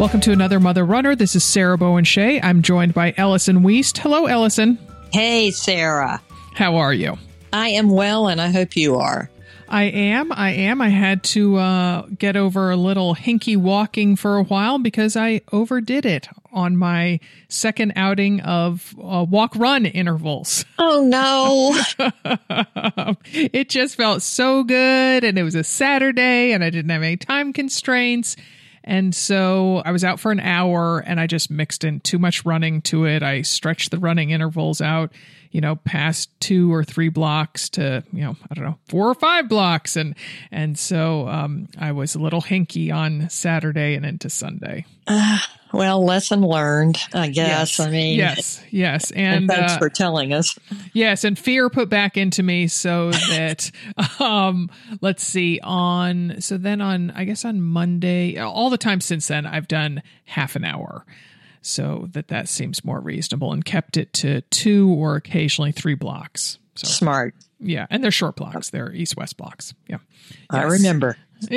Welcome to another Mother Runner. This is Sarah Bowen Shea. I'm joined by Ellison Weist. Hello, Ellison. Hey, Sarah. How are you? I am well, and I hope you are. I am. I am. I had to uh, get over a little hinky walking for a while because I overdid it on my second outing of uh, walk run intervals. Oh, no. it just felt so good. And it was a Saturday, and I didn't have any time constraints. And so I was out for an hour and I just mixed in too much running to it. I stretched the running intervals out, you know, past two or three blocks to, you know, I don't know, four or five blocks. And, and so um, I was a little hinky on Saturday and into Sunday. Uh, well, lesson learned, I guess. Yes, I mean, yes, yes. And, and thanks uh, for telling us. Yes, and fear put back into me so that um let's see on so then on I guess on Monday all the time since then I've done half an hour. So that that seems more reasonable and kept it to 2 or occasionally 3 blocks. So Smart. yeah, and they're short blocks. They're east west blocks. Yeah. I Yes. remember.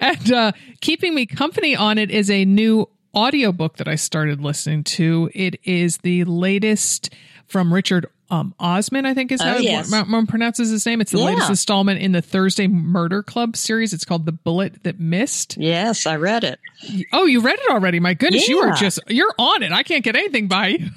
and uh, keeping me company on it is a new audiobook that I started listening to. It is the latest from Richard um, Osman, I think is how Oh, yes. one, one pronounces his name. It's the Yeah. latest installment in the Thursday Murder Club series. It's called The Bullet That Missed. Yes, I read it. Oh, you read it already. My goodness, you are just, you're on it. I can't get anything by you.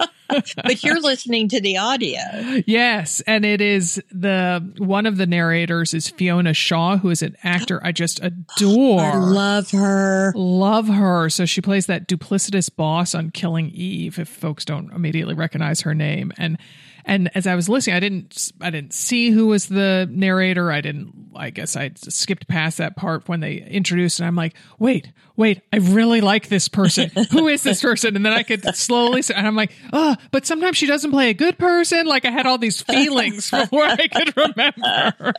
But you're listening to the audio. Yes, and it is the one of the narrators is Fiona Shaw, who is an actor I just adore. I love her. Love her. So she plays that duplicitous boss on Killing Eve. If folks don't immediately recognize her name, and and as I was listening, I didn't I didn't see who was the narrator. I didn't. I guess I skipped past that part when they introduced, and I'm like, wait, wait, I really like this person. who is this person? And then I could slowly, say, and I'm like, oh, but sometimes she doesn't play a good person. Like I had all these feelings before I could remember.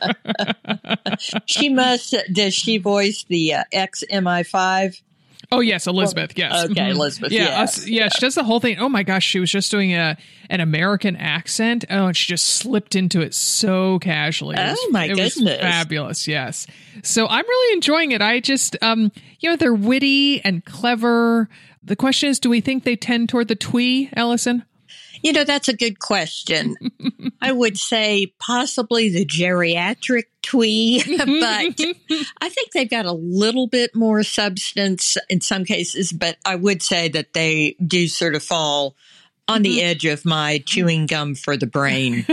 She must, does she voice the uh, ex MI5? Oh yes, Elizabeth. Yes. okay, Mhm. Elizabeth, Yeah, yes. us- yeah. She does the whole thing. Oh my gosh, she was just doing a an American accent. Oh, and she just slipped into it so casually. Oh, was- my it was goodness. fabulous. Yes. So I'm really enjoying it. I just, um, you know, they're witty and clever. The question is, do we think they tend toward the twee, Ellison? You know, that's a good question. I would say possibly the geriatric twee, but I think they've got a little bit more substance in some cases, but I would say that they do sort of fall on the mm-hmm. edge of my chewing gum for the brain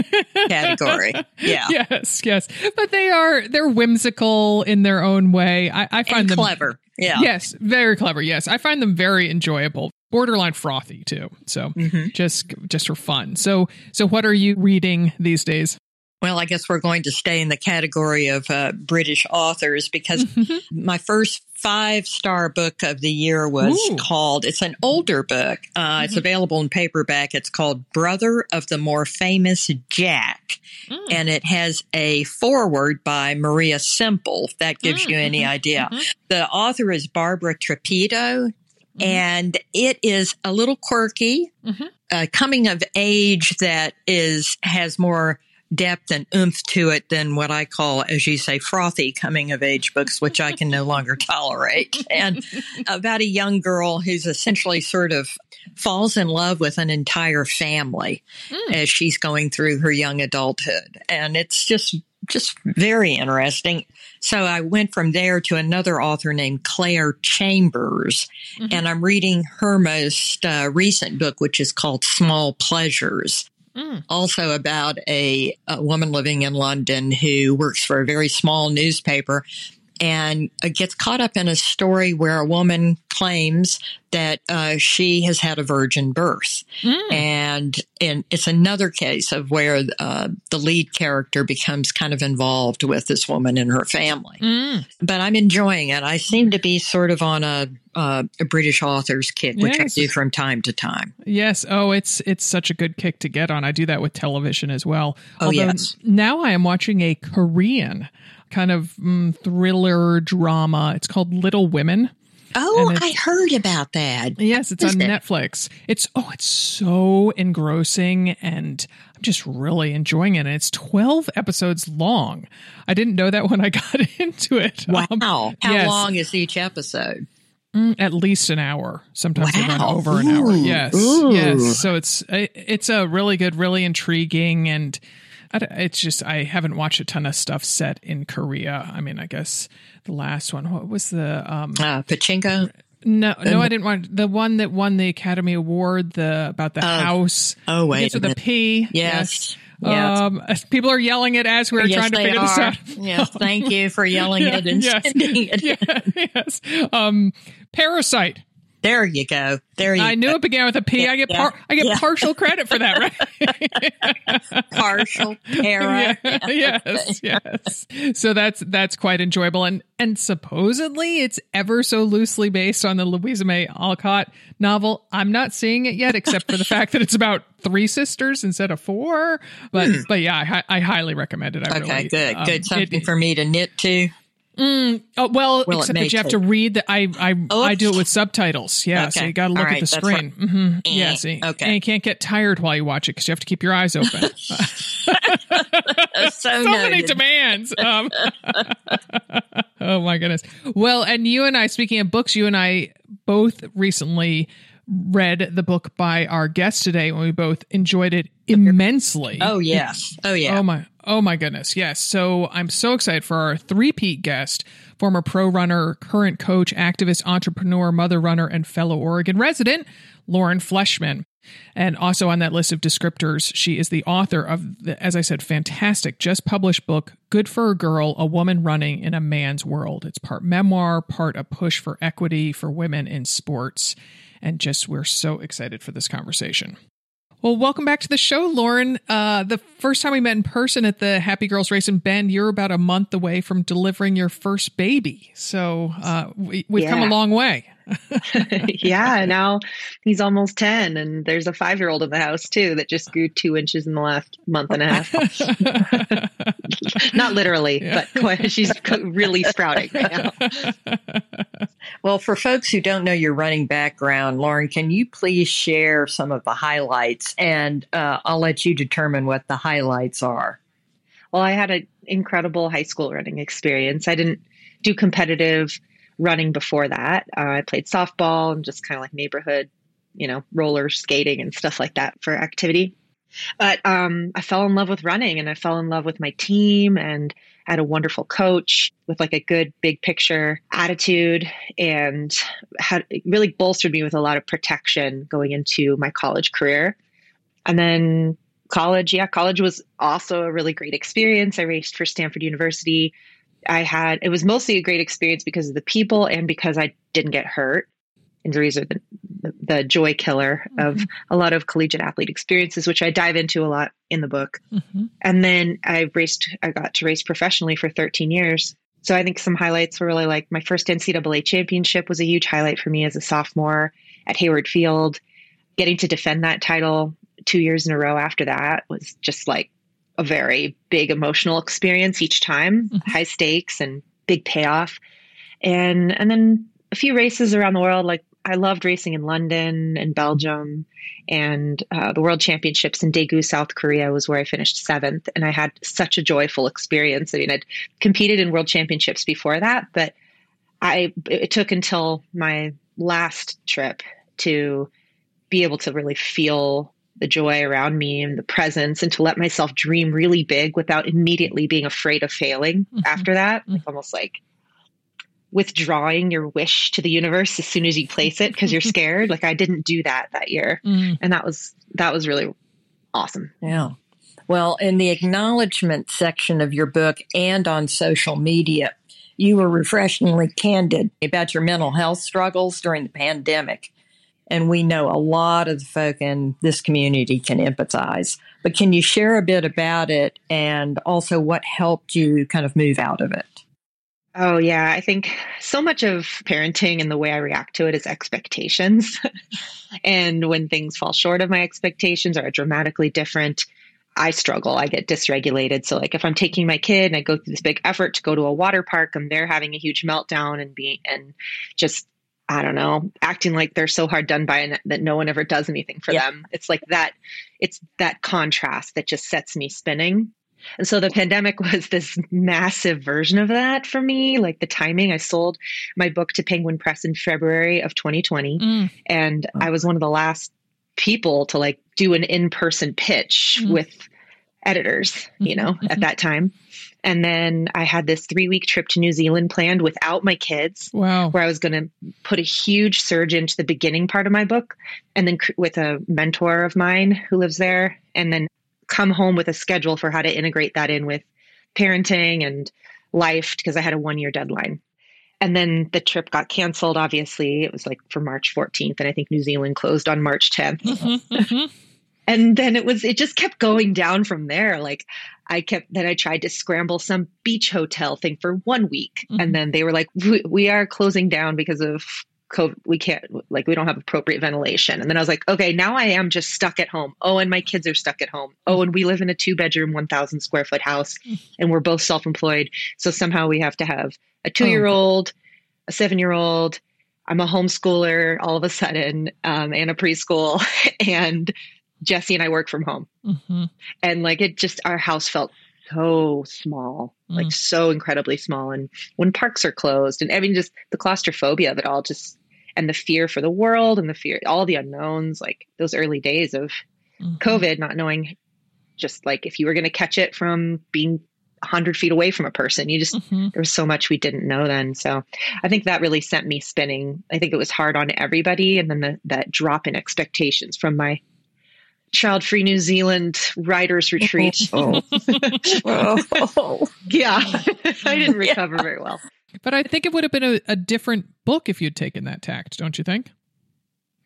category. Yeah. Yes, yes. But they are they're whimsical in their own way. I, I find And them clever. Yeah. Yes, very clever. Yes, I find them very enjoyable, borderline frothy too. So Mm-hmm. just just for fun. So so what are you reading these days? Well, I guess we're going to stay in the category of uh, British authors because my first five star book of the year was Ooh. called, it's an older book. Uh, It's available in paperback. It's called Brother of the More Famous Jack. And it has a foreword by Maria Semple, if that gives you any idea. The author is Barbara Trapido. And it is a little quirky, Mhm. uh, coming of age that is has more depth and oomph to it than what I call, as you say, frothy coming of age books, which I can no longer tolerate. And about a young girl who's essentially sort of falls in love with an entire family as she's going through her young adulthood. And it's just just very interesting. So I went from there to another author named Clare Chambers, and I'm reading her most uh, recent book, which is called Small Pleasures. Also about a, a woman living in London who works for a very small newspaper and gets caught up in a story where a woman claims that uh, she has had a virgin birth. And, and it's another case of where uh, the lead character becomes kind of involved with this woman and her family. Mm. But I'm enjoying it. I seem to be sort of on a, uh, a British author's kick, which Yes. I do from time to time. Yes. Oh, it's it's such a good kick to get on. I do that with television as well. Oh, yes. Now I am watching a Korean kind of mm, thriller drama. It's called Little Women. Oh, I heard about that. Yes, it's on it? Netflix. It's oh, it's so engrossing and I'm just really enjoying it. And it's 12 episodes long. I didn't know that when I got into it. Wow. Um, How yes. long is each episode? Mm, at least an hour. Sometimes wow. they run over Ooh. an hour. Yes, Ooh. yes. So it's it's a really good, really intriguing, and it's just I haven't watched a ton of stuff set in Korea. I mean, I guess the last one. What was the um, uh, Pachinko? No, no, I didn't want the one that won the Academy Award. The about the uh, house. Oh wait, with the P. Yes. yes. Um, people are yelling it as we're yes, trying to figure are. this out. yes, thank you for yelling yeah, it and yes, sending it. Yeah, yes. Um, Parasite. There you go. There you. I knew it began with a P. Yeah, I get par- I get yeah. partial credit for that, right? partial para. Yeah, yes, yes. So that's that's quite enjoyable, and and supposedly it's ever so loosely based on the Louisa May Alcott novel. I'm not seeing it yet, except for the fact that it's about three sisters instead of four. But hmm. but yeah, I, I, highly recommend it. I okay, really, good, um, good. Something it, for me to knit to. Mm, oh, well, well except that you have to read that. I I oh, I do it with subtitles. Yeah, okay. so you got to look right, at the screen. What, mm-hmm. eh, yeah, see, okay. And you can't get tired while you watch it because you have to keep your eyes open. so, so many demands. Um, oh my goodness. Well, and you and I, speaking of books, you and I both recently read the book by our guest today, and we both enjoyed it immensely. Oh yes. Oh yeah. Oh my. Oh my goodness. Yes. So I'm so excited for our three-peat guest, former pro runner, current coach, activist, entrepreneur, mother runner, and fellow Oregon resident, Lauren Fleshman. And also on that list of descriptors, she is the author of the, as I said, fantastic, just published book, Good for a Girl, A Woman Running in a Man's World. It's part memoir, part a push for equity for women in sports. And just, we're so excited for this conversation. Well, welcome back to the show, Lauren. Uh, the first time we met in person at the Happy Girls Race in Bend, you're about a month away from delivering your first baby. So uh, we, have yeah. come a long way. yeah, now he's almost 10, and there's a five year old in the house too that just grew two inches in the last month and a half. Not literally, yeah. but quite, she's really sprouting right now. Well, for folks who don't know your running background, Lauren, can you please share some of the highlights? And uh, I'll let you determine what the highlights are. Well, I had an incredible high school running experience. I didn't do competitive running before that. Uh, I played softball and just kind of like neighborhood, you know, roller skating and stuff like that for activity. But um, I fell in love with running and I fell in love with my team and had a wonderful coach with like a good big picture attitude and had really bolstered me with a lot of protection going into my college career. And then college, yeah, college was also a really great experience. I raced for Stanford University. I had it was mostly a great experience because of the people and because I didn't get hurt. Injuries are the, the, the joy killer mm-hmm. of a lot of collegiate athlete experiences, which I dive into a lot in the book. Mm-hmm. And then I raced, I got to race professionally for 13 years. So I think some highlights were really like my first NCAA championship was a huge highlight for me as a sophomore at Hayward Field. Getting to defend that title two years in a row after that was just like a very big emotional experience each time, mm-hmm. high stakes and big payoff. And and then a few races around the world. Like I loved racing in London and Belgium, and uh, the World Championships in Daegu, South Korea was where I finished seventh, and I had such a joyful experience. I mean, I'd competed in World Championships before that, but I it took until my last trip to be able to really feel the joy around me and the presence and to let myself dream really big without immediately being afraid of failing mm-hmm. after that mm-hmm. like almost like withdrawing your wish to the universe as soon as you place it because you're scared like i didn't do that that year mm. and that was that was really awesome yeah well in the acknowledgement section of your book and on social media you were refreshingly candid about your mental health struggles during the pandemic and we know a lot of the folk in this community can empathize. But can you share a bit about it and also what helped you kind of move out of it? Oh, yeah. I think so much of parenting and the way I react to it is expectations. and when things fall short of my expectations or are dramatically different, I struggle. I get dysregulated. So, like, if I'm taking my kid and I go through this big effort to go to a water park and they're having a huge meltdown and being, and just I don't know, acting like they're so hard done by and that no one ever does anything for Yeah. them. It's like that, it's that contrast that just sets me spinning. And so the pandemic was this massive version of that for me. Like the timing, I sold my book to Penguin Press in February of 2020. Mm. And I was one of the last people to like do an in person pitch Mm. with editors, you know, Mhm, at that time. And then I had this three week trip to New Zealand planned without my kids Wow. where I was going to put a huge surge into the beginning part of my book and then cr- with a mentor of mine who lives there and then come home with a schedule for how to integrate that in with parenting and life because I had a one year deadline. And then the trip got canceled, obviously. It was like for March 14th, and I think New Zealand closed on March 10th Mhm, mhm. and then it was it just kept going down from there like i kept then i tried to scramble some beach hotel thing for one week. Mhm. and then they were like we, we are closing down because of covid we can't like we don't have appropriate ventilation. And then i was like okay now i am just stuck at home. Oh and my kids are stuck at home. Oh and we live in a two bedroom 1000 square foot house and we're both self-employed. So somehow we have to have a two year old a seven year old i'm a homeschooler all of a sudden um, and a preschool. And Jesse and I work from home. Mhm. And like it just, our house felt so small, like Mm. so incredibly small. And when parks are closed, and I mean, just the claustrophobia of it all, just, and the fear for the world and the fear, all the unknowns, like those early days of Mhm. COVID, not knowing just like if you were going to catch it from being 100 feet away from a person, you just, Mhm. there was so much we didn't know then. So I think that really sent me spinning. I think it was hard on everybody. And then the, that drop in expectations from my child free New Zealand writers retreat. Oh. Oh. yeah. I didn't recover very well. But I think it would have been a, a different book if you'd taken that tact, don't you think?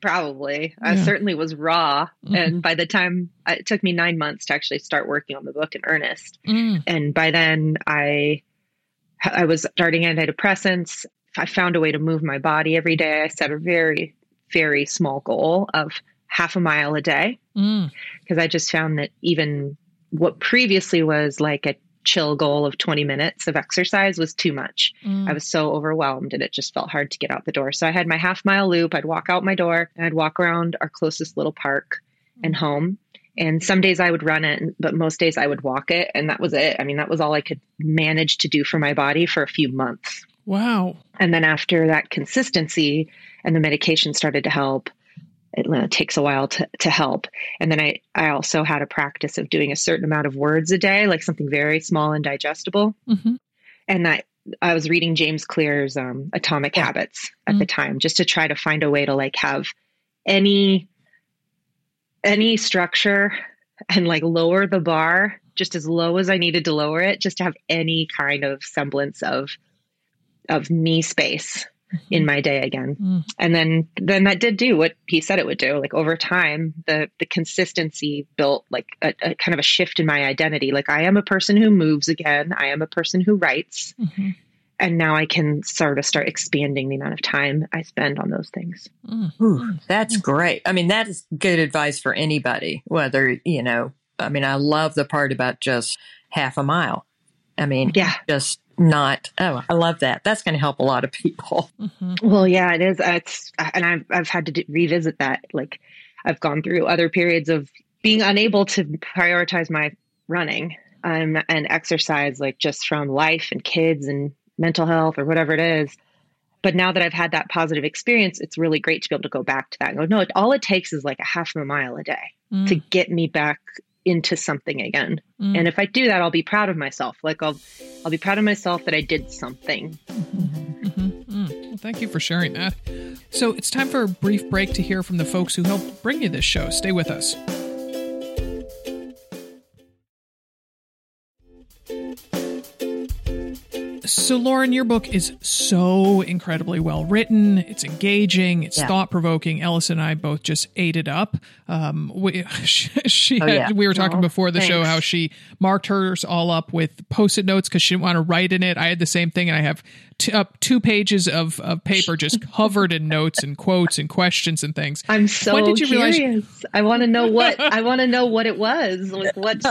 Probably. I certainly was raw. Mhm. And by the time it took me nine months to actually start working on the book in earnest. Mm. and by then i i was starting antidepressants i found a way to move my body every day i set a very very small goal of half a mile a day Mm. because i just found that even what previously was like a chill goal of 20 minutes of exercise was too much Mm. i was so overwhelmed and it just felt hard to get out the door so i had my half mile loop i'd walk out my door and i'd walk around our closest little park and home and some days I would run it, but most days I would walk it. And that was it. I mean, that was all I could manage to do for my body for a few months. Wow. And then after that consistency and the medication started to help, it uh, takes a while to, to help. And then I, I also had a practice of doing a certain amount of words a day, like something very small and digestible. hmm And that I was reading James Clear's um, Atomic Yeah. Habits at the time, just to try to find a way to like have any any structure and like lower the bar just as low as I needed to lower it, just to have any kind of semblance of of me space in my day again. Mm. And then then that did do what he said it would do. Like over time, the the consistency built like a, a kind of a shift in my identity. Like I am a person who moves again. I am a person who writes. Mhm. And now I can sort of start expanding the amount of time I spend on those things. Mm. Ooh, that's great. I mean, that is good advice for anybody, whether, you know, I mean, I love the part about just half a mile. I mean, Yeah. just not, oh, I love that. That's going to help a lot of people. Mhm. Well, yeah, it is. Uh, It's and I've I've had to do, revisit that. Like I've gone through other periods of being unable to prioritize my running um, and exercise, like just from life and kids and mental health or whatever it is. But now that I've had that positive experience, it's really great to be able to go back to that and go, no, all it takes is like a half of a mile a day Mm. to get me back into something again. Mm. And if I do that, I'll be proud of myself. Like I'll I'll be proud of myself that I did something. Mhm. Mm. Well, thank you for sharing that. So it's time for a brief break to hear from the folks who helped bring you this show. Stay with us. So, Lauren, your book is so incredibly well written. It's engaging. It's Yeah. thought provoking. Ellis and I both just ate it up. Um, we, she, she Oh, had, yeah. we were talking Oh, before the show how she marked hers all up with post-it notes because she didn't want to write in it. I had the same thing, and I have t- up two pages of, of paper just covered in notes and quotes and questions and things. I'm so When did you realize- curious. I want to know what I want to know what it was. Like what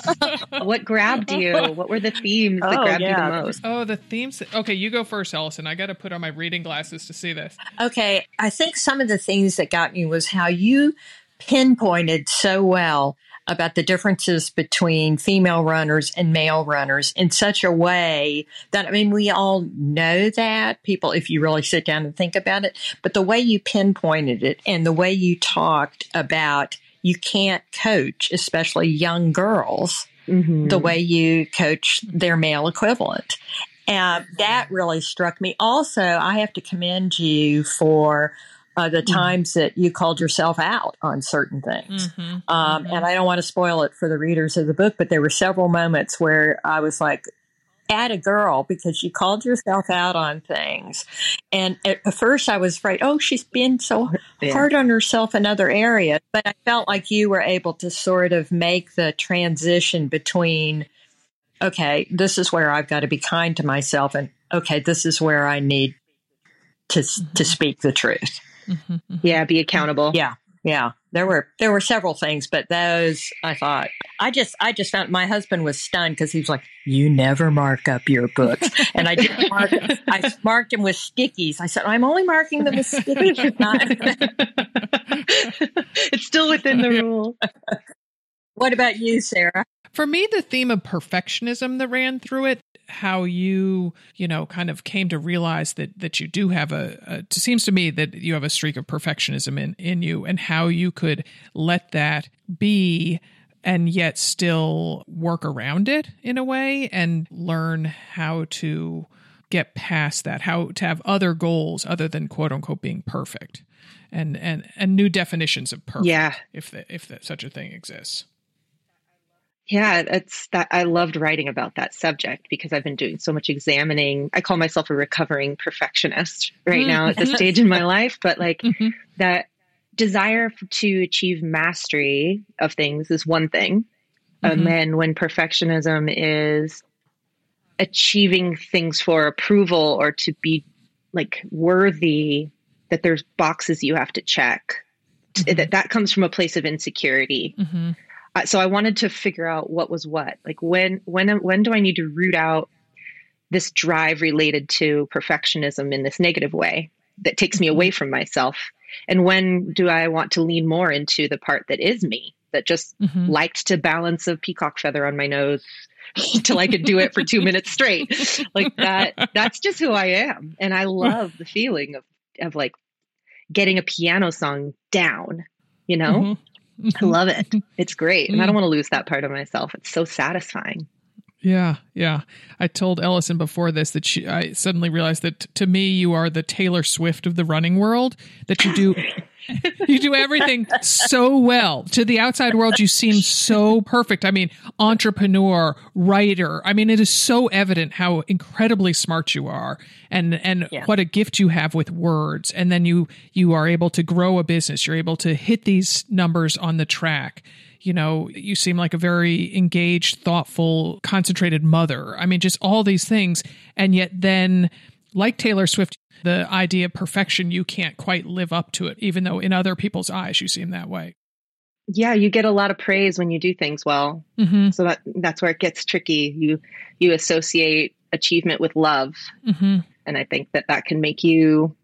what grabbed you? What were the themes that Oh, grabbed you the most? Oh, the themes. Okay, you go first, Allison. I got to put on my reading glasses to see this. Okay, I think some of the things that got me was how you pinpointed so well about the differences between female runners and male runners in such a way that, I mean, we all know that people, if you really sit down and think about it, but the way you pinpointed it and the way you talked about you can't coach, especially young girls, mm-hmm. the way you coach their male equivalent. And that really struck me. Also, I have to commend you for uh, the mm-hmm. times that you called yourself out on certain things. Mm-hmm. Um, mm-hmm. And I don't want to spoil it for the readers of the book, but there were several moments where I was like, at a girl because you called yourself out on things. And at first I was afraid, oh, she's been so yeah. hard on herself in other areas. But I felt like you were able to sort of make the transition between, okay, this is where I've got to be kind to myself, and okay, this is where I need to, mm-hmm. to speak the truth. Mm-hmm. Yeah, be accountable. Yeah, yeah. There were there were several things, but those I thought I just I just found my husband was stunned because he was like, "You never mark up your books," and I didn't mark. I marked them with stickies. I said, "I'm only marking them with stickies." it's still within the rule. What about you, Sarah? For me, the theme of perfectionism that ran through it, how you, you know, kind of came to realize that that you do have a, a it seems to me that you have a streak of perfectionism in in you and how you could let that be and yet still work around it in a way and learn how to get past that, how to have other goals other than quote unquote being perfect. And and and new definitions of perfect yeah. if the, if the, such a thing exists. Yeah, it's that I loved writing about that subject because I've been doing so much examining. I call myself a recovering perfectionist right mm-hmm. now at this stage in my life, but like mm-hmm. that desire to achieve mastery of things is one thing. Mm-hmm. And then when perfectionism is achieving things for approval or to be like worthy that there's boxes you have to check mm-hmm. that that comes from a place of insecurity mm-hmm so I wanted to figure out what was what. Like when when when do I need to root out this drive related to perfectionism in this negative way that takes me away from myself? And when do I want to lean more into the part that is me that just mm-hmm. liked to balance a peacock feather on my nose till I could do it for 2 minutes straight. Like that that's just who I am and I love the feeling of of like getting a piano song down, you know? Mm-hmm. I love it. It's great. And I don't mm. want to lose that part of myself. It's so satisfying. Yeah, yeah. I told Ellison before this that she, I suddenly realized that to me you are the Taylor Swift of the running world. That you do you do everything so well. To the outside world, you seem so perfect. I mean, entrepreneur, writer. I mean, it is so evident how incredibly smart you are and and yeah. what a gift you have with words. And then you you are able to grow a business. You're able to hit these numbers on the track. You know, you seem like a very engaged, thoughtful, concentrated mother. I mean, just all these things. And yet then like Taylor Swift, the idea of perfection, you can't quite live up to it, even though in other people's eyes you seem that way. Yeah, you get a lot of praise when you do things well. Mm-hmm. So that that's where it gets tricky. You you associate achievement with love, mm-hmm. and I think that that can make you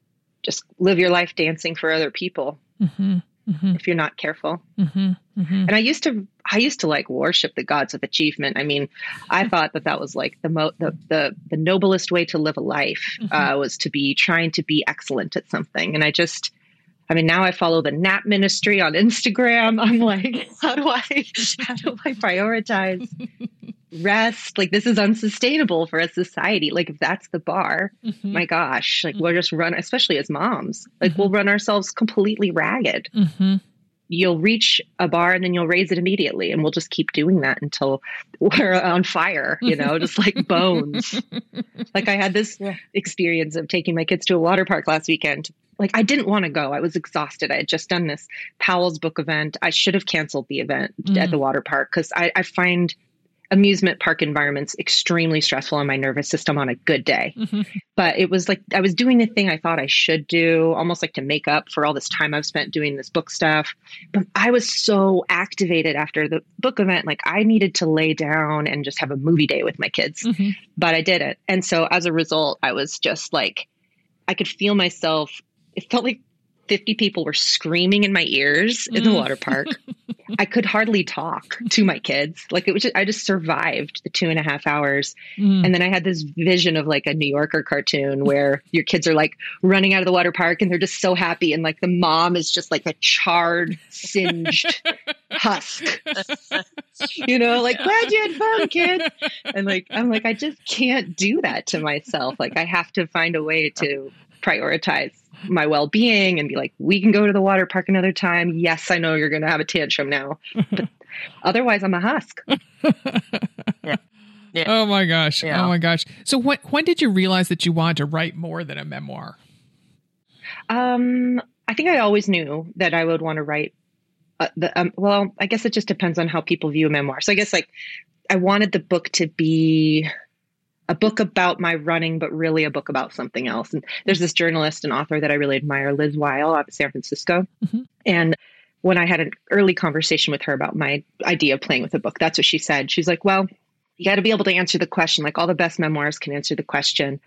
just live your life dancing for other people. Mm-hmm mm-hmm. if you're not careful. Mm-hmm. Mm-hmm. And I used to, I used to like worship the gods of achievement. I mean, I thought that that was like the mo- the, the the noblest way to live a life mm-hmm. uh, was to be trying to be excellent at something. And I just, I mean, now I follow the Nap Ministry on Instagram. I'm like, how do I, how do I prioritize rest? Like, this is unsustainable for a society. Like, if that's the bar, mm-hmm. my gosh, like, mm-hmm. we'll just run, especially as moms, like, mm-hmm. we'll run ourselves completely ragged. Mm-hmm. You'll reach a bar and then you'll raise it immediately, and we'll just keep doing that until we're on fire, you know, just like bones. like, I had this experience of taking my kids to a water park last weekend like I didn't want to go. I was exhausted. I had just done this Powell's book event. I should have canceled the event mm. at the water park because I, I, find amusement park environments extremely stressful on my nervous system on a good day. Mm-hmm. But it was like I was doing the thing I thought I should do, almost like to make up for all this time I've spent doing this book stuff. But I was so activated after the book event, like I needed to lay down and just have a movie day with my kids. Mm-hmm. But I didn't. And so as a result, I was just like I could feel myself it felt like 50 people were screaming in my ears in the mm. water park. I could hardly talk to my kids. Like it was just, I just survived the two and a half hours. Mm. And then I had this vision of like a New Yorker cartoon where your kids are like running out of the water park and they're just so happy. And like the mom is just like a charred, singed husk. you know, like glad you had fun, kid. And like, I'm like, I just can't do that to myself. Like I have to find a way to prioritize my well being and be like, we can go to the water park another time. Yes, I know you're going to have a tantrum now. But otherwise, I'm a husk. yeah. Yeah. Oh my gosh. Yeah. Oh my gosh. So when when did you realize that you wanted to write more than a memoir? Um, I think I always knew that I would want to write. Uh, the um, well, I guess it just depends on how people view a memoir. So I guess like I wanted the book to be a book about my running, but really a book about something else. And there's this journalist and author that I really admire, Liz Weil, out of San Francisco. Mm-hmm. And when I had an early conversation with her about my idea of playing with a book, that's what she said. She's like, Well, you got to be able to answer the question. Like all the best memoirs can answer the question.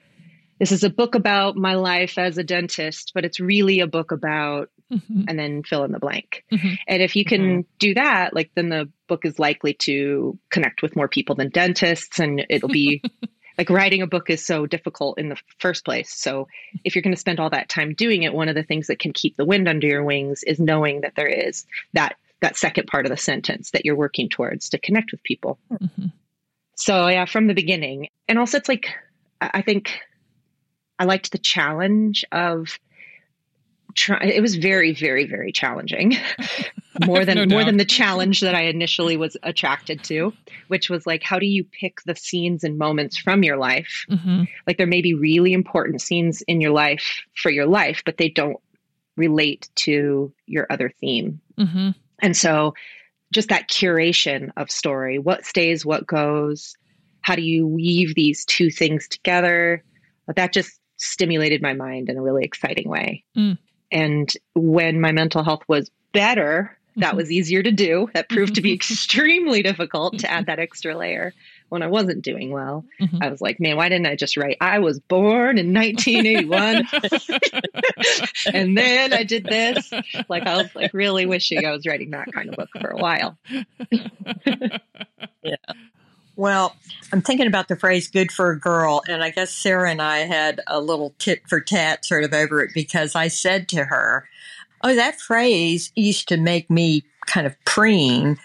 This is a book about my life as a dentist, but it's really a book about, mm-hmm. and then fill in the blank. Mm-hmm. And if you can mm-hmm. do that, like then the book is likely to connect with more people than dentists and it'll be like writing a book is so difficult in the first place. So if you're going to spend all that time doing it, one of the things that can keep the wind under your wings is knowing that there is that that second part of the sentence that you're working towards to connect with people. Mm-hmm. So yeah, from the beginning. And also it's like I think I liked the challenge of try it was very very very challenging more than no more than the challenge that i initially was attracted to which was like how do you pick the scenes and moments from your life mm-hmm. like there may be really important scenes in your life for your life but they don't relate to your other theme mm-hmm. and so just that curation of story what stays what goes how do you weave these two things together that just stimulated my mind in a really exciting way mm. And when my mental health was better, that mm-hmm. was easier to do. That proved to be extremely difficult to add that extra layer when I wasn't doing well. Mm-hmm. I was like, man, why didn't I just write, I was born in 1981 and then I did this? Like, I was like really wishing I was writing that kind of book for a while. yeah. Well, I'm thinking about the phrase good for a girl. And I guess Sarah and I had a little tit for tat sort of over it because I said to her, Oh, that phrase used to make me kind of preen,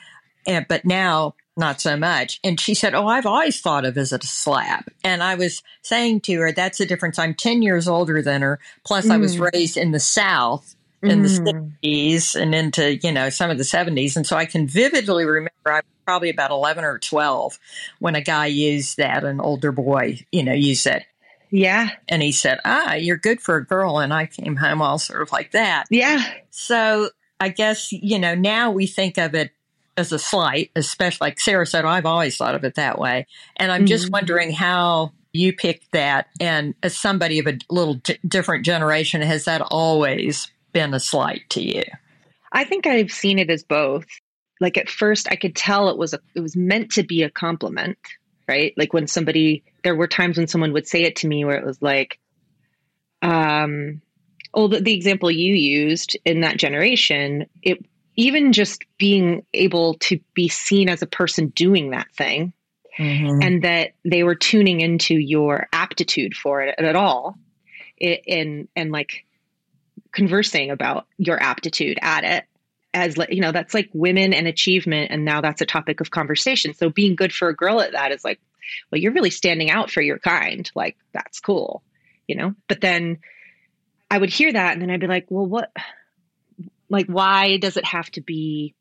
and, but now not so much. And she said, Oh, I've always thought of it as a slap. And I was saying to her, That's the difference. I'm 10 years older than her. Plus, mm. I was mm. raised in the South in mm. the 60s and into, you know, some of the 70s. And so I can vividly remember I was probably about 11 or 12 when a guy used that, an older boy, you know, used that. Yeah. And he said, Ah, you're good for a girl. And I came home all sort of like that. Yeah. So I guess, you know, now we think of it as a slight, especially like Sarah said, I've always thought of it that way. And I'm just mm-hmm. wondering how you picked that. And as somebody of a little d- different generation, has that always been a slight to you? I think I've seen it as both. Like at first I could tell it was a it was meant to be a compliment, right? Like when somebody there were times when someone would say it to me where it was like um oh the, the example you used in that generation, it even just being able to be seen as a person doing that thing mm-hmm. and that they were tuning into your aptitude for it at all it, and and like conversing about your aptitude at it as you know that's like women and achievement and now that's a topic of conversation. So being good for a girl at that is like well you're really standing out for your kind. Like that's cool you know? But then i would hear that and then i'd be like well what like why does it have to be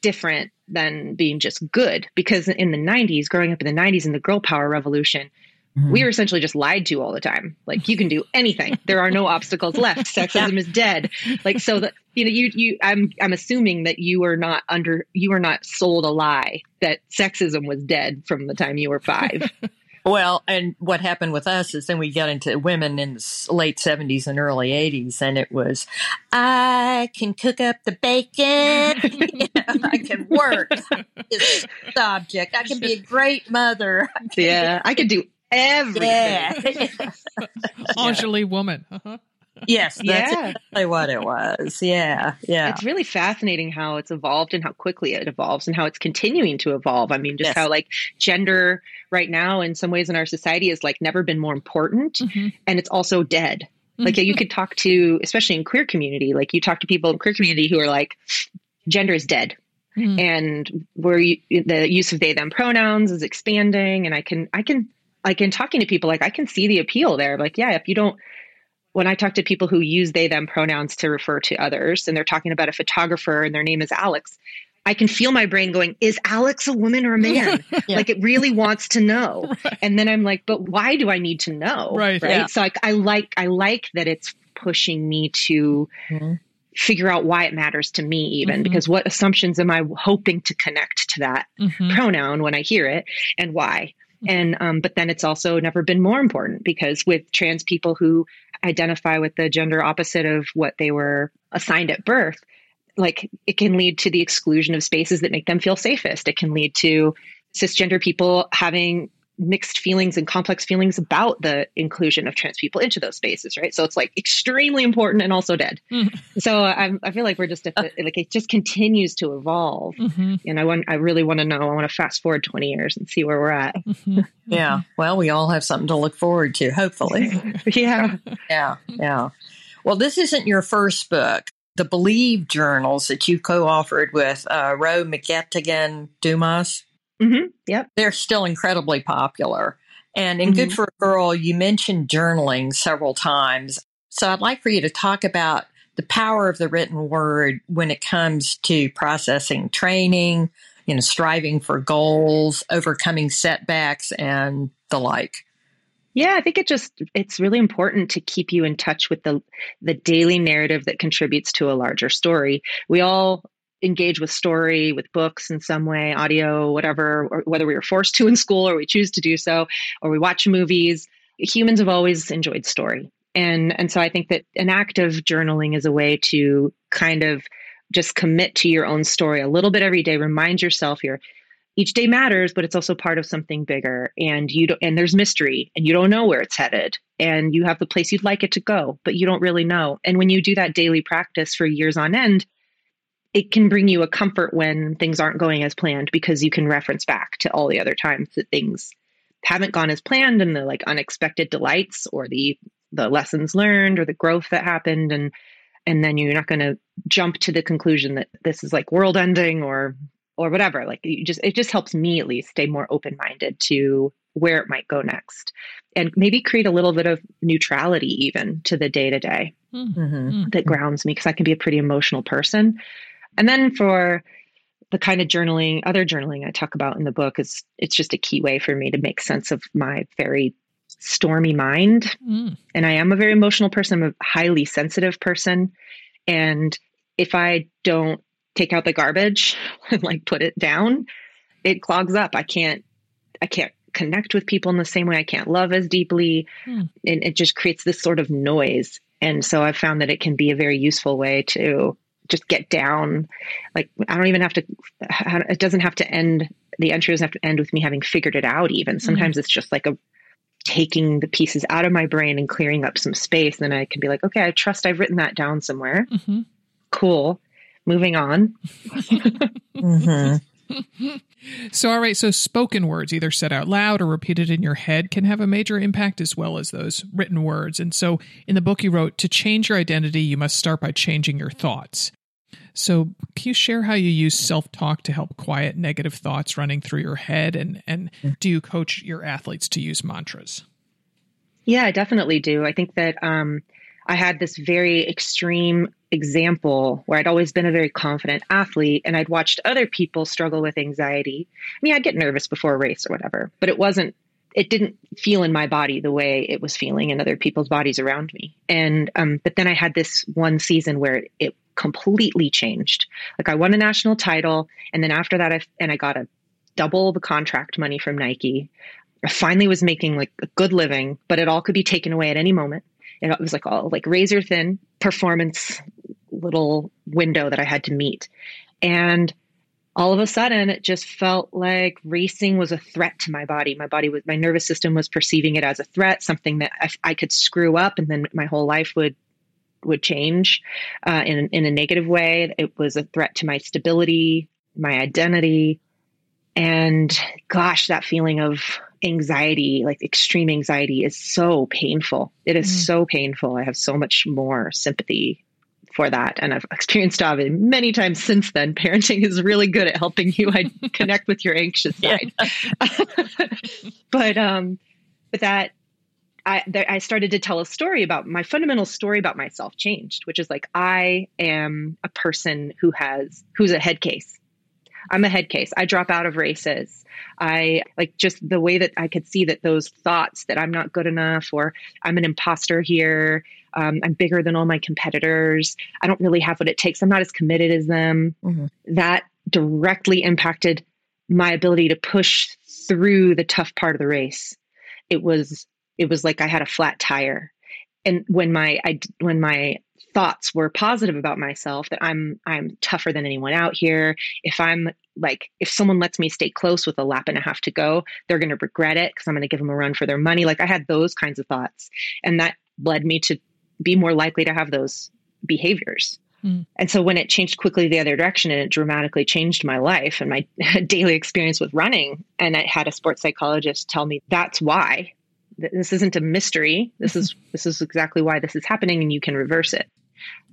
different than being just good? Because in the 90s growing up in the 90s in the girl power revolution mm-hmm. we were essentially just lied to all the time. Like you can do anything. There are no obstacles left. Sexism is dead. Like so that you know you you I'm I'm assuming that you were not under you were not sold a lie that sexism was dead from the time you were 5. Well, and what happened with us is then we got into women in the late 70s and early 80s, and it was, I can cook up the bacon, you know, I can work this subject, I can be a great mother. yeah, I can do everything. Yeah. Enjoli woman. Uh-huh. Yes, that's yeah. exactly what it was. Yeah, yeah. It's really fascinating how it's evolved and how quickly it evolves and how it's continuing to evolve. I mean, just yes. how like gender right now in some ways in our society has like never been more important mm-hmm. and it's also dead. Mm-hmm. Like you could talk to, especially in queer community, like you talk to people in queer community who are like, gender is dead. Mm-hmm. And where the use of they them pronouns is expanding, and I can I can like in talking to people, like I can see the appeal there. Like, yeah, if you don't when I talk to people who use they them pronouns to refer to others and they're talking about a photographer and their name is Alex, I can feel my brain going, is Alex a woman or a man? yeah. Like it really wants to know. Right. And then I'm like, but why do I need to know? Right. Right. Yeah. So like I like I like that it's pushing me to mm-hmm. figure out why it matters to me even mm-hmm. because what assumptions am I hoping to connect to that mm-hmm. pronoun when I hear it and why? And um, but then it's also never been more important because with trans people who identify with the gender opposite of what they were assigned at birth, like it can lead to the exclusion of spaces that make them feel safest. It can lead to cisgender people having mixed feelings and complex feelings about the inclusion of trans people into those spaces, right? So it's like extremely important and also dead. Mm-hmm. So I'm, I feel like we're just at the, like it just continues to evolve, mm-hmm. and I want I really want to know. I want to fast forward 20 years and see where we're at. Mm-hmm. yeah. Well, we all have something to look forward to. Hopefully. yeah. Yeah. Yeah. Well, this isn't your first book. The Believe journals that you co-authored with uh, Ro McGettigan Dumas. Mm-hmm. Yep. They're still incredibly popular. And in mm-hmm. Good for a Girl, you mentioned journaling several times. So I'd like for you to talk about the power of the written word when it comes to processing training, you know, striving for goals, overcoming setbacks, and the like. Yeah, I think it just it's really important to keep you in touch with the the daily narrative that contributes to a larger story. We all engage with story, with books in some way, audio, whatever, or whether we were forced to in school or we choose to do so, or we watch movies. Humans have always enjoyed story. And, and so I think that an act of journaling is a way to kind of just commit to your own story a little bit every day. Remind yourself here, each day matters, but it's also part of something bigger. And you don't, and there's mystery, and you don't know where it's headed. And you have the place you'd like it to go, but you don't really know. And when you do that daily practice for years on end, it can bring you a comfort when things aren't going as planned because you can reference back to all the other times that things haven't gone as planned and the like unexpected delights or the the lessons learned or the growth that happened and and then you're not going to jump to the conclusion that this is like world ending or or whatever. Like you just it just helps me at least stay more open minded to where it might go next and maybe create a little bit of neutrality even to the day to day that hmm. grounds me because I can be a pretty emotional person and then for the kind of journaling, other journaling I talk about in the book is it's just a key way for me to make sense of my very stormy mind. Mm. And I am a very emotional person. I'm a highly sensitive person. And if I don't take out the garbage and like put it down, it clogs up. I can't I can't connect with people in the same way. I can't love as deeply. Mm. And it just creates this sort of noise. And so I've found that it can be a very useful way to just get down. Like I don't even have to. It doesn't have to end. The entry doesn't have to end with me having figured it out. Even mm-hmm. sometimes mm-hmm. it's just like a taking the pieces out of my brain and clearing up some space. And then I can be like, okay, I trust I've written that down somewhere. Mm-hmm. Cool. Moving on. mm-hmm. so, all right. So, spoken words, either said out loud or repeated in your head, can have a major impact as well as those written words. And so, in the book, you wrote, to change your identity, you must start by changing your thoughts. So, can you share how you use self talk to help quiet negative thoughts running through your head? And, and do you coach your athletes to use mantras? Yeah, I definitely do. I think that um, I had this very extreme example where I'd always been a very confident athlete and I'd watched other people struggle with anxiety. I mean, I'd get nervous before a race or whatever, but it wasn't it didn't feel in my body the way it was feeling in other people's bodies around me. And um, but then I had this one season where it, it completely changed. Like I won a national title, and then after that, I and I got a double the contract money from Nike. I finally was making like a good living, but it all could be taken away at any moment. It was like all like razor thin performance little window that I had to meet. And all of a sudden it just felt like racing was a threat to my body my body was my nervous system was perceiving it as a threat something that i, I could screw up and then my whole life would would change uh, in, in a negative way it was a threat to my stability my identity and gosh that feeling of anxiety like extreme anxiety is so painful it is mm. so painful i have so much more sympathy for that. And I've experienced it many times since then. Parenting is really good at helping you connect with your anxious side. but, um, but that, I, I started to tell a story about my fundamental story about myself changed, which is like, I am a person who has, who's a head case. I'm a head case. I drop out of races. I like just the way that I could see that those thoughts that I'm not good enough or I'm an imposter here. Um, I'm bigger than all my competitors. I don't really have what it takes. I'm not as committed as them. Mm-hmm. That directly impacted my ability to push through the tough part of the race. It was it was like I had a flat tire. And when my I when my thoughts were positive about myself that I'm I'm tougher than anyone out here. If I'm like if someone lets me stay close with a lap and a half to go, they're going to regret it because I'm going to give them a run for their money. Like I had those kinds of thoughts, and that led me to be more likely to have those behaviors. Mm. And so when it changed quickly the other direction and it dramatically changed my life and my daily experience with running, and I had a sports psychologist tell me that's why this isn't a mystery. This is this is exactly why this is happening, and you can reverse it.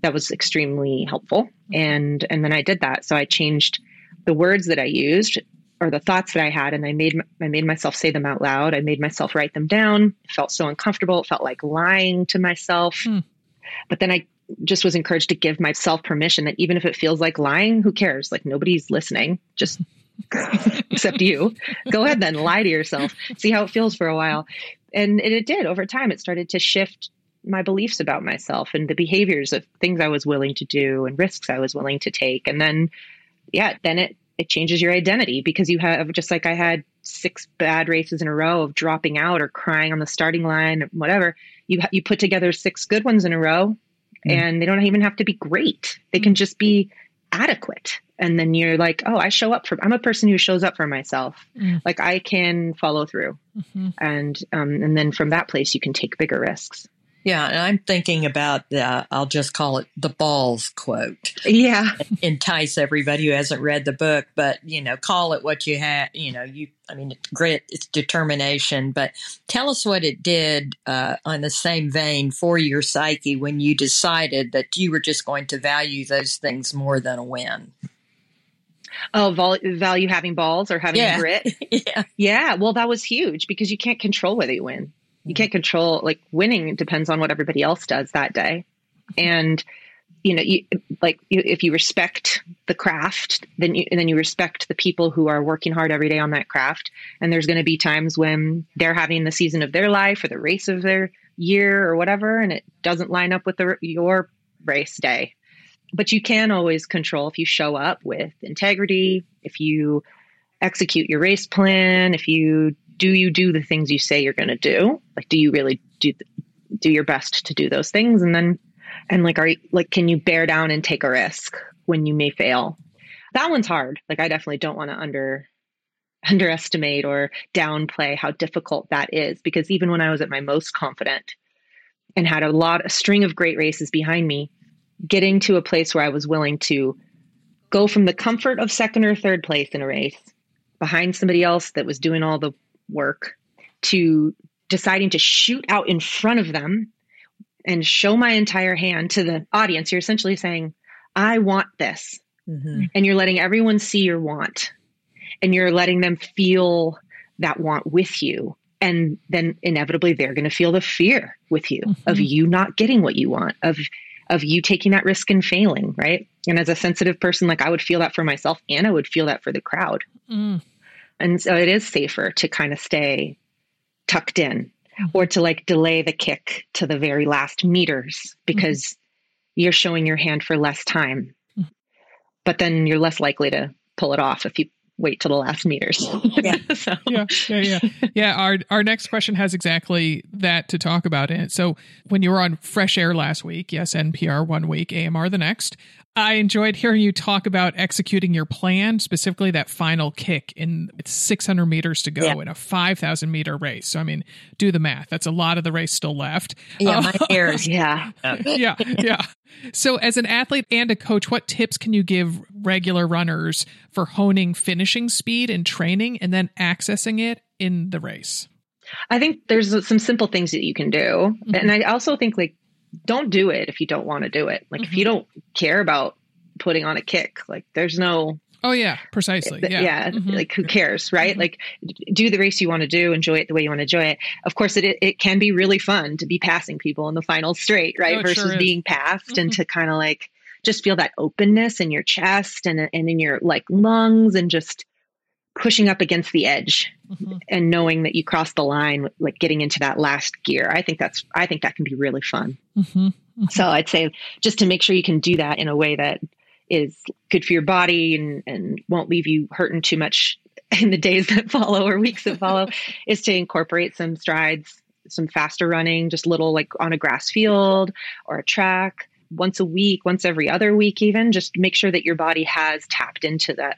That was extremely helpful, and and then I did that. So I changed the words that I used or the thoughts that I had, and I made I made myself say them out loud. I made myself write them down. It felt so uncomfortable. It felt like lying to myself. Hmm. But then I just was encouraged to give myself permission that even if it feels like lying, who cares? Like nobody's listening. Just except you. Go ahead then, lie to yourself. See how it feels for a while and it, it did over time. It started to shift my beliefs about myself and the behaviors of things I was willing to do and risks I was willing to take. And then, yeah, then it it changes your identity because you have just like I had six bad races in a row of dropping out or crying on the starting line, or whatever. You you put together six good ones in a row, mm. and they don't even have to be great. They can just be adequate and then you're like oh i show up for i'm a person who shows up for myself mm. like i can follow through mm-hmm. and um, and then from that place you can take bigger risks yeah, and I'm thinking about the, I'll just call it the balls quote. Yeah. Entice everybody who hasn't read the book, but, you know, call it what you have, you know, you, I mean, grit, it's determination, but tell us what it did uh, on the same vein for your psyche when you decided that you were just going to value those things more than a win. Oh, vol- value having balls or having yeah. grit. yeah. Yeah. Well, that was huge because you can't control whether you win. You can't control like winning depends on what everybody else does that day. And you know, you, like you, if you respect the craft, then you then you respect the people who are working hard every day on that craft. And there's going to be times when they're having the season of their life or the race of their year or whatever, and it doesn't line up with the, your race day. But you can always control if you show up with integrity, if you execute your race plan, if you do you do the things you say you're going to do? Like, do you really do do your best to do those things? And then, and like, are you like, can you bear down and take a risk when you may fail? That one's hard. Like, I definitely don't want to under underestimate or downplay how difficult that is because even when I was at my most confident and had a lot a string of great races behind me, getting to a place where I was willing to go from the comfort of second or third place in a race behind somebody else that was doing all the work to deciding to shoot out in front of them and show my entire hand to the audience, you're essentially saying, I want this. Mm-hmm. And you're letting everyone see your want and you're letting them feel that want with you. And then inevitably they're going to feel the fear with you mm-hmm. of you not getting what you want, of of you taking that risk and failing, right? And as a sensitive person, like I would feel that for myself and I would feel that for the crowd. Mm. And so it is safer to kind of stay tucked in or to like delay the kick to the very last meters because mm-hmm. you're showing your hand for less time. Mm-hmm. But then you're less likely to pull it off if you wait till the last meters. Yeah. so. yeah. Yeah. Yeah. Yeah. Our, our next question has exactly that to talk about in it. So when you were on Fresh Air last week, yes, NPR one week, AMR the next, I enjoyed hearing you talk about executing your plan, specifically that final kick in 600 meters to go yeah. in a 5,000 meter race. So, I mean, do the math. That's a lot of the race still left. Yeah, uh, my ears. yeah. yeah. Yeah. So, as an athlete and a coach, what tips can you give regular runners for honing finishing speed and training and then accessing it in the race? I think there's some simple things that you can do. Mm-hmm. And I also think like don't do it if you don't want to do it. Like mm-hmm. if you don't care about putting on a kick, like there's no Oh yeah, precisely. Yeah, yeah mm-hmm. like who cares, right? Mm-hmm. Like do the race you want to do, enjoy it the way you want to enjoy it. Of course, it it can be really fun to be passing people in the final straight, right? Oh, Versus sure being passed and mm-hmm. to kind of like just feel that openness in your chest and and in your like lungs and just pushing up against the edge mm-hmm. and knowing that you cross the line like getting into that last gear i think that's i think that can be really fun mm-hmm. Mm-hmm. so i'd say just to make sure you can do that in a way that is good for your body and, and won't leave you hurting too much in the days that follow or weeks that follow is to incorporate some strides some faster running just little like on a grass field or a track once a week once every other week even just make sure that your body has tapped into that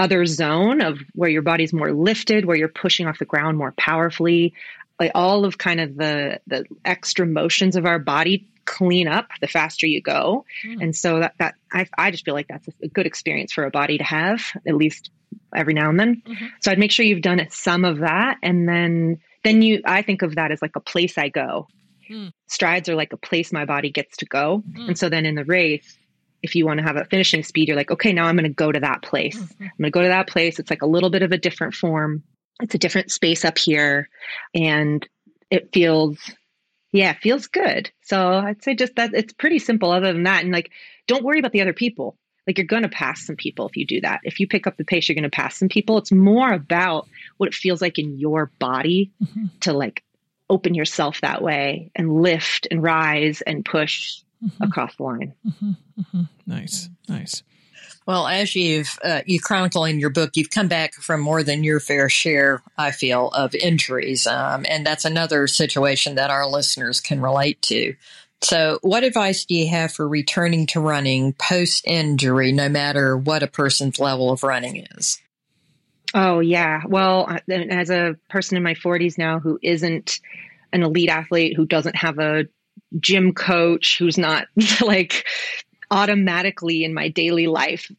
other zone of where your body's more lifted, where you're pushing off the ground more powerfully. Like all of kind of the the extra motions of our body clean up the faster you go. Mm. And so that that I I just feel like that's a good experience for a body to have at least every now and then. Mm-hmm. So I'd make sure you've done some of that and then then you I think of that as like a place I go. Mm. Strides are like a place my body gets to go. Mm. And so then in the race if you want to have a finishing speed, you're like, okay, now I'm going to go to that place. Mm-hmm. I'm going to go to that place. It's like a little bit of a different form. It's a different space up here. And it feels, yeah, it feels good. So I'd say just that it's pretty simple other than that. And like, don't worry about the other people. Like you're going to pass some people if you do that. If you pick up the pace, you're going to pass some people. It's more about what it feels like in your body mm-hmm. to like open yourself that way and lift and rise and push mm-hmm. across the line. Mm-hmm. Mm-hmm. Nice, nice. Well, as you've uh, you chronicle in your book, you've come back from more than your fair share, I feel, of injuries, um, and that's another situation that our listeners can relate to. So, what advice do you have for returning to running post injury, no matter what a person's level of running is? Oh yeah, well, as a person in my 40s now who isn't an elite athlete, who doesn't have a gym coach who's not like automatically in my daily life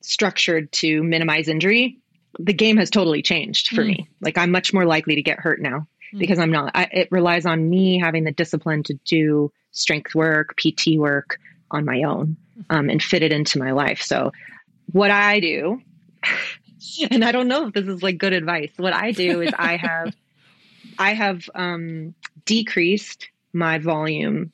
structured to minimize injury, the game has totally changed for mm. me. Like I'm much more likely to get hurt now mm. because I'm not. I, it relies on me having the discipline to do strength work, PT work on my own, um, and fit it into my life. So, what I do, and I don't know if this is like good advice. What I do is I have, I have um, decreased my volume,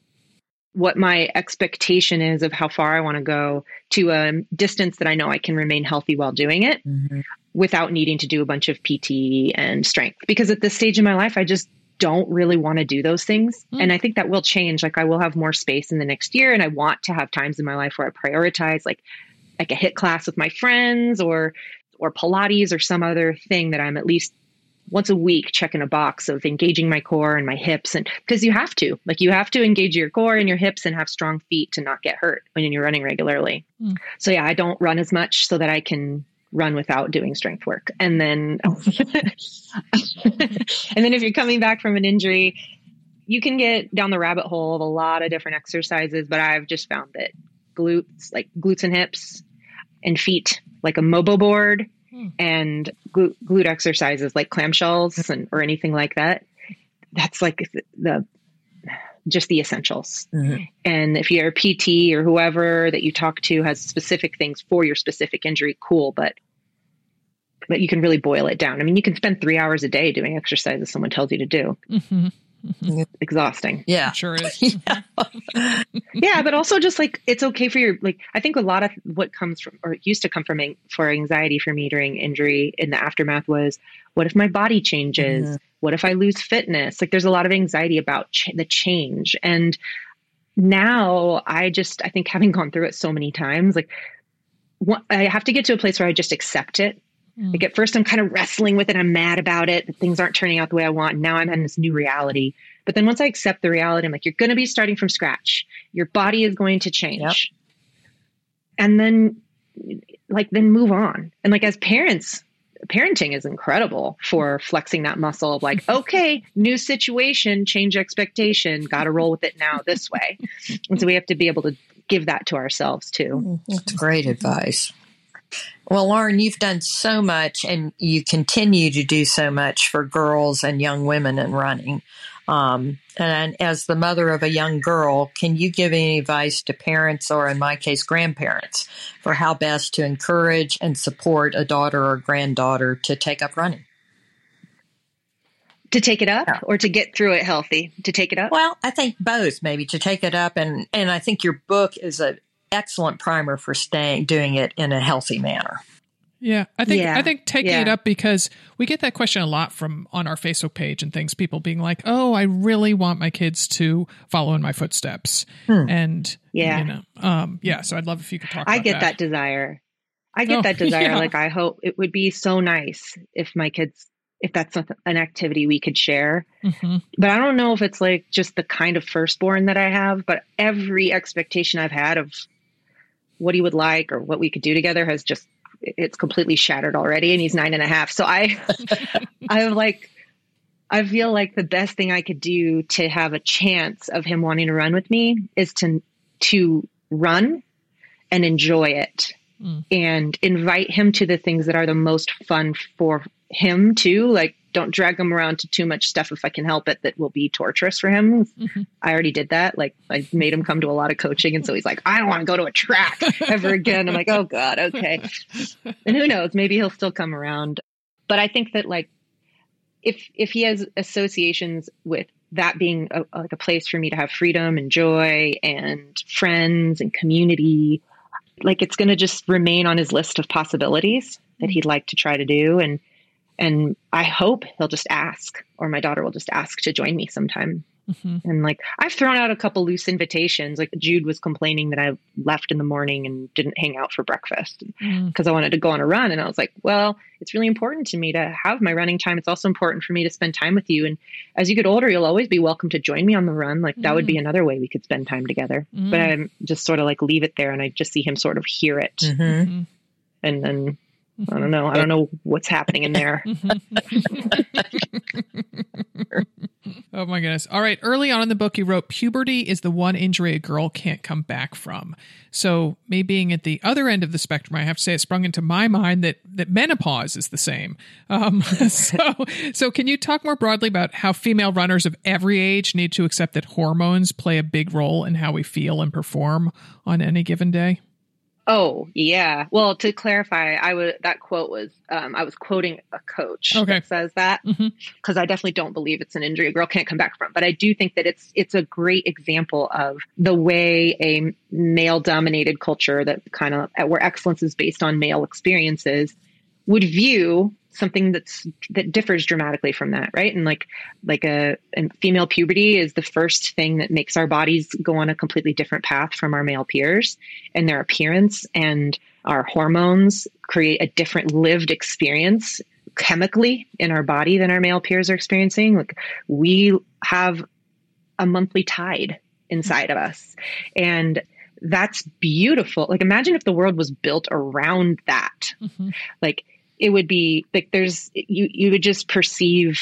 what my expectation is of how far I want to go to a distance that I know I can remain healthy while doing it mm-hmm. without needing to do a bunch of PT and strength. Because at this stage in my life, I just don't really want to do those things. Mm. And I think that will change. Like I will have more space in the next year and I want to have times in my life where I prioritize like like a HIIT class with my friends or or Pilates or some other thing that I'm at least once a week checking a box of engaging my core and my hips. And because you have to like you have to engage your core and your hips and have strong feet to not get hurt when you're running regularly. Mm. so yeah i don't run as much so that i can run without doing strength work. And then and then if you're coming back from an injury you can get down the rabbit hole of a lot of different exercises but i've just found that glutes like glutes and hips and feet like a mobo board And glute, glute exercises like clamshells and, or anything like that. That's like the just the essentials. Mm-hmm. And if you're a PT or whoever that you talk to has specific things for your specific injury, cool. But but you can really boil it down. I mean, you can spend three hours a day doing exercises someone tells you to do. Mm-hmm. Mm-hmm. exhausting. Yeah. sure is. yeah. yeah. But also just like, it's okay for your, like, I think a lot of what comes from, or used to come from for anxiety for me during injury in the aftermath was, what if my body changes? Mm-hmm. what if I lose fitness? Like there's a lot of anxiety about ch- the change. And now I just, I think having gone through it so many times, like what, I have to get to a place where I just accept it. Mm. Like at first I'm kind of wrestling with it. I'm mad about it. Things aren't turning out the way I want. Now I'm in this new reality. But then once I accept the reality, I'm like, you're going to be starting from scratch. Your body is going to change. Yep. And then like then move on. And like as parents, parenting is incredible for flexing that muscle of like, okay, new situation, change expectation, got to roll with it now this way. And so we have to be able to give that to ourselves too. That's great advice. Well, Lauren, you've done so much and you continue to do so much for girls and young women in running. Um, and as the mother of a young girl, can you give any advice to parents or, in my case, grandparents for how best to encourage and support a daughter or granddaughter to take up running? To take it up or to get through it healthy? To take it up? Well, I think both, maybe to take it up. And, and I think your book is an excellent primer for staying, doing it in a healthy manner. Yeah, I think yeah, I think taking yeah. it up because we get that question a lot from on our Facebook page and things. People being like, "Oh, I really want my kids to follow in my footsteps," hmm. and yeah, you know, um, yeah. So I'd love if you could talk. I get that. that. desire. I get oh, that desire. Yeah. Like I hope it would be so nice if my kids, if that's an activity we could share. Mm-hmm. But I don't know if it's like just the kind of firstborn that I have. But every expectation I've had of what he would like or what we could do together has just it's completely shattered already and he's nine and a half. So I, I'm like, I feel like the best thing I could do to have a chance of him wanting to run with me is to, to run and enjoy it mm. and invite him to the things that are the most fun for him too. Like don't drag him around to too much stuff if I can help it that will be torturous for him. Mm-hmm. I already did that. Like I made him come to a lot of coaching. And so he's like, I don't want to go to a track ever again. I'm like, oh God, okay. And who knows, maybe he'll still come around. But I think that like if if he has associations with that being a, like a place for me to have freedom and joy and friends and community, like it's going to just remain on his list of possibilities that he'd like to try to do. And and I hope he'll just ask, or my daughter will just ask to join me sometime. Mm-hmm. And like I've thrown out a couple loose invitations. Like Jude was complaining that I left in the morning and didn't hang out for breakfast because mm. I wanted to go on a run. And I was like, well, it's really important to me to have my running time. It's also important for me to spend time with you. And as you get older, you'll always be welcome to join me on the run. Like that mm. would be mm. another way we could spend time together. Mm. But I'm just sort of like leave it there, and I just see him sort of hear it, mm-hmm. mm-hmm. and then I don't know. I don't know what's happening in there. oh my goodness. All right. Early on in the book, you wrote puberty is the one injury a girl can't come back from. So, me being at the other end of the spectrum, I have to say it sprung into my mind that, that menopause is the same. Um, so, so, can you talk more broadly about how female runners of every age need to accept that hormones play a big role in how we feel and perform on any given day? Oh yeah. Well, to clarify, I would that quote was um, I was quoting a coach okay. that says that because mm-hmm. I definitely don't believe it's an injury a girl can't come back from. But I do think that it's it's a great example of the way a male dominated culture that kind of where excellence is based on male experiences would view something that's that differs dramatically from that right? And like like a, female puberty is the first thing that makes our bodies go on a completely different path from our male peers and their appearance and our hormones create a different lived experience chemically in our body than our male peers are experiencing. Like we have a monthly tide inside of us. And that's beautiful. Like imagine if the world was built around that. Mm-hmm. like it would be like there's you you would just perceive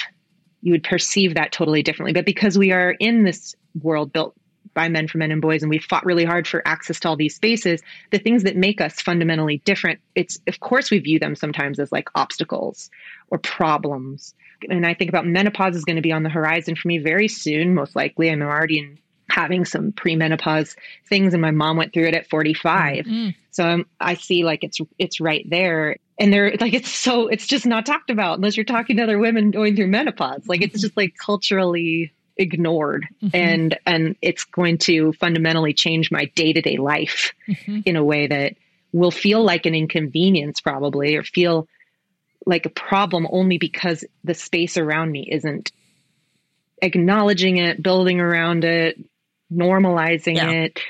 you would perceive that totally differently. But because we are in this world built by men for men and boys and we've fought really hard for access to all these spaces the things that make us fundamentally different it's of course we view them sometimes as like obstacles or problems. And i think about menopause is going to be on the horizon for me very soon most likely. I'm already in having some premenopause things and my mom went through it at 45 mm-hmm. so I'm, i see like it's it's right there and they're like it's so it's just not talked about unless you're talking to other women going through menopause like it's just like culturally ignored mm-hmm. and and it's going to fundamentally change my day-to-day life mm-hmm. in a way that will feel like an inconvenience probably or feel like a problem only because the space around me isn't acknowledging it, building around it, normalizing Yeah. it.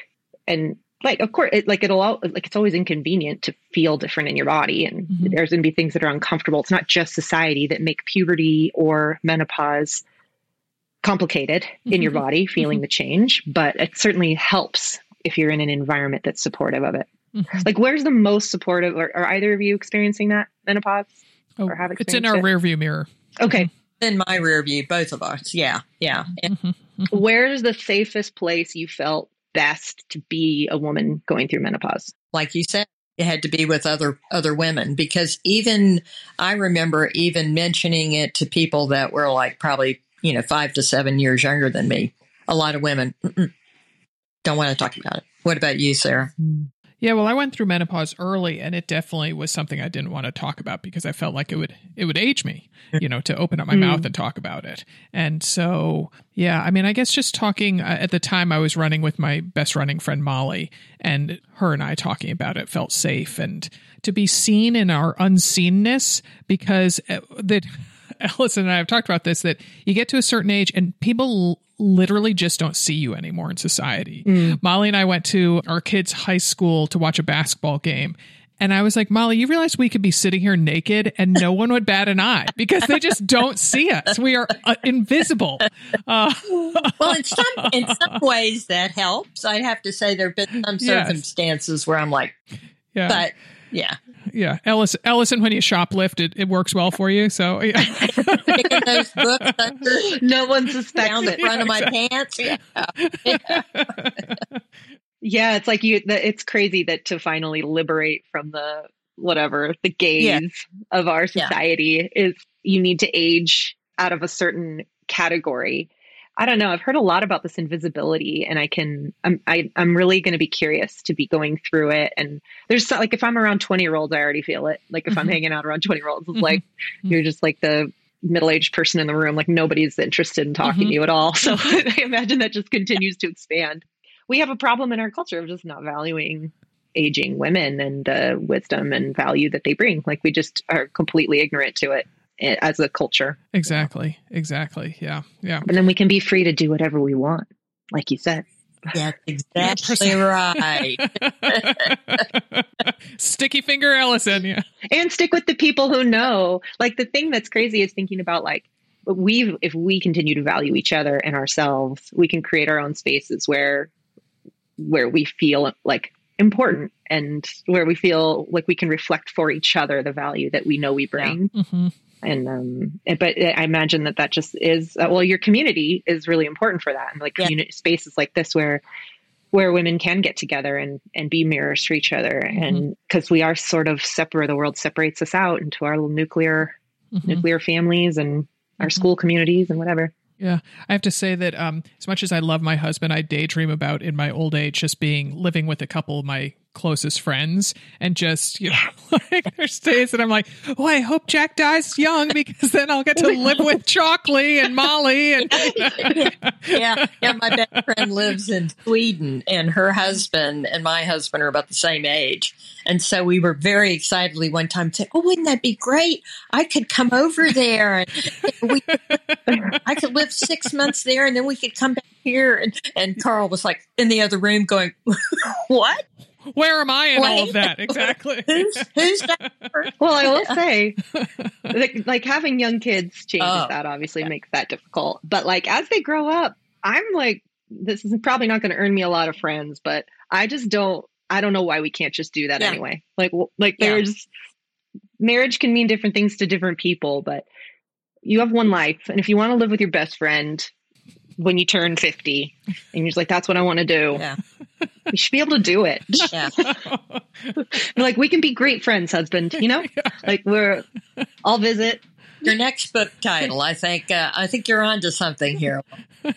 And like, of course, it, like it'll, al- like, it's always inconvenient to feel different in your body. And Mhm. there's going to be things that are uncomfortable. It's not just society that make puberty or menopause complicated in your Mhm. body, feeling the change, but it certainly helps if you're in an environment that's supportive of it. Mhm. Like, where's the most supportive? Or are either of you experiencing that menopause? Oh, or have it's in our experienced rear view mirror. Okay. In my rear view, both of us. Yeah, yeah. And Mhm. Where's the safest place you felt best to be a woman going through menopause? like you said, it had to be with other other women because even I remember even mentioning it to people that were like probably you know five to seven years younger than me. A lot of women don't want to talk about it. What about you, Sarah? Hmm. Yeah, well, I went through menopause early, and it definitely was something I didn't want to talk about because I felt like it would it would age me, you know, to open up my Mm. mouth and talk about it. And so, yeah, I mean, I guess just talking uh, at the time, I was running with my best running friend Molly, and her and I talking about it felt safe, and to be seen in our unseenness because uh, that. Allison and I have talked about this that you get to a certain age and people literally just don't see you anymore in society. Molly and I went to our kids' high school to watch a basketball game. And I was like, Molly, you realize we could be sitting here naked and no one would bat an eye because they just don't see us. We are uh, invisible. Uh, Well, in some in some ways that helps. I have to say there have been some Yes. circumstances where I'm like, yeah, but yeah, yeah. Ellis, Allison, when you shoplift, it, it works well for you. So, yeah. picking those books under No one down suspects the it. front of my pants. Yeah. Yeah, it's like you. The, it's crazy that to finally liberate from the whatever the gaze Yeah. of our Yeah. society is you need to age out of a certain category. I don't know. I've heard a lot about this invisibility, and I can. I'm. I, I'm really going to be curious to be going through it. And there's like, if I'm around 20 year olds, I already feel it. Like if I'm Mhm. hanging out around 20 year olds, it's Mhm. like Mhm. you're just like the middle aged person in the room. Like nobody's interested in talking Mhm. to you at all. So I imagine that just continues to expand we have a problem in our culture of just not valuing aging women and the wisdom and value that they bring. Like we just are completely ignorant to it as a culture. exactly. Exactly. Yeah. Yeah. And then we can be free to do whatever we want, like you said. That's exactly right. Sticky finger Allison. Yeah. And stick with the people who know. Like the thing that's crazy is thinking about like we if we continue to value each other and ourselves, we can create our own spaces where where we feel like important and where we feel like we can reflect for each other the value that we know we bring. hmm and um but i imagine that that just is uh, well your community is really important for that. And like Yeah. community spaces like this where where women can get together and and be mirrors for each other. And because we are sort of separate the world separates us out into our little nuclear hmm nuclear families and our Mhm. school communities and whatever. Yeah, I have to say that um, as much as I love my husband, I daydream about in my old age just being living with a couple of my closest friends and just you know like there's days that I'm like, oh, I hope Jack dies young because then I'll get to live with Chalkley and Molly and yeah, yeah. My best friend lives in Sweden, and her husband and my husband are about the same age. And so we were very excitedly one time saying, "Oh, wouldn't that be great? I could come over there, and we, I could live six months there, and then we could come back here." And, and Carl was like in the other room, going, "What? Where am I in all of that exactly? Who's who's that?" well i will say like, like having young kids changes Oh, that obviously makes that difficult but like as they grow up i'm like this is probably not going to earn me a lot of friends but i just don't i don't know why we can't just do that Yeah. anyway like w- like Yeah. there's marriage can mean different things to different people but you have one life and if you want to live with your best friend when you turn 50 and you're just like that's what i want to do Yeah, you should be able to do it yeah. like we can be great friends husband you know like we're i'll visit Your next book title, I think. Uh, I think you're onto something here.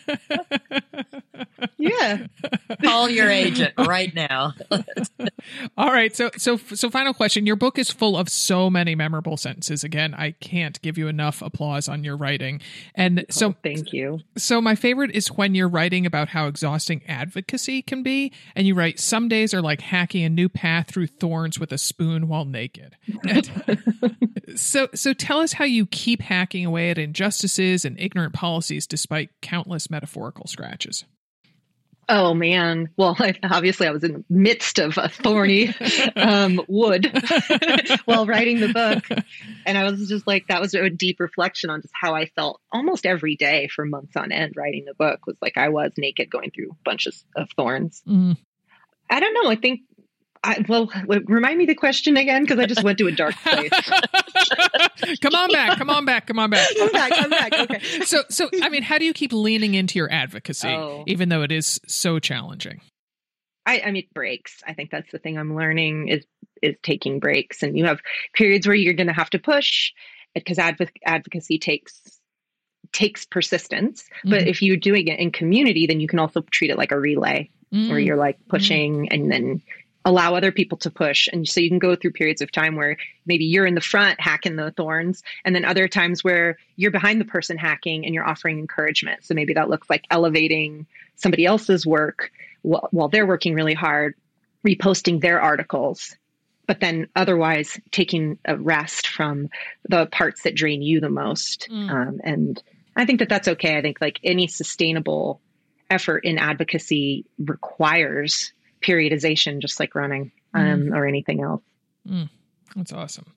Yeah. Call your agent right now. All right. So, so, so, final question. Your book is full of so many memorable sentences. Again, I can't give you enough applause on your writing. And oh, so, oh, thank you. So, my favorite is when you're writing about how exhausting advocacy can be, and you write, "Some days are like hacking a new path through thorns with a spoon while naked." so, so tell us how you keep hacking away at injustices and ignorant policies despite countless metaphorical scratches. Oh man. Well, I, obviously I was in the midst of a thorny um, wood while writing the book. And I was just like, that was a deep reflection on just how I felt almost every day for months on end writing the book was like I was naked going through bunches of thorns. Mm. I don't know. I think I, well, remind me the question again because I just went to a dark place. come on back, come on back, come on back, come back, come back. Okay. So, so I mean, how do you keep leaning into your advocacy, oh. even though it is so challenging? I, I mean, breaks. I think that's the thing I'm learning is is taking breaks, and you have periods where you're going to have to push because adv- advocacy takes takes persistence. Mm-hmm. But if you're doing it in community, then you can also treat it like a relay, mm-hmm. where you're like pushing, mm-hmm. and then allow other people to push. And so you can go through periods of time where maybe you're in the front hacking the thorns, and then other times where you're behind the person hacking and you're offering encouragement. So maybe that looks like elevating somebody else's work while, while they're working really hard, reposting their articles. But then otherwise taking a rest from the parts that drain you the most. Mm. Um, and I think that that's okay. I think like any sustainable effort in advocacy requires periodization, just like running um, mm. or anything else. Mm. That's awesome.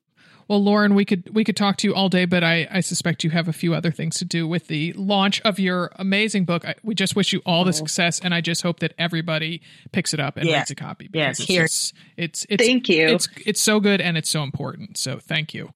Well, Lauren, we could we could talk to you all day, but I, I suspect you have a few other things to do with the launch of your amazing book. I, we just wish you all the oh. success, and I just hope that everybody picks it up and yeah. reads a copy. Yes, it's here. Just, it's it's thank you. It's it's so good and it's so important. So thank you.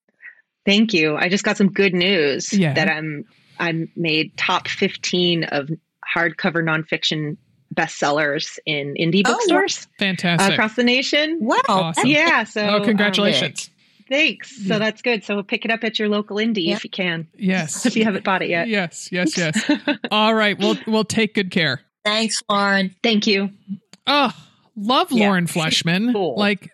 Thank you. I just got some good news yeah. that I'm I'm made top fifteen of hardcover nonfiction bestsellers in indie oh, bookstores. Fantastic. across the nation. Wow. Awesome. Yeah. So oh, congratulations. Um, thanks. So yeah. that's good. So pick it up at your local indie yeah. if you can. Yes. if you haven't bought it yet. Yes, yes, yes. All right. We'll we'll take good care. Thanks, Lauren. Thank you. Oh, love yeah. Lauren Fleshman. Cool. Like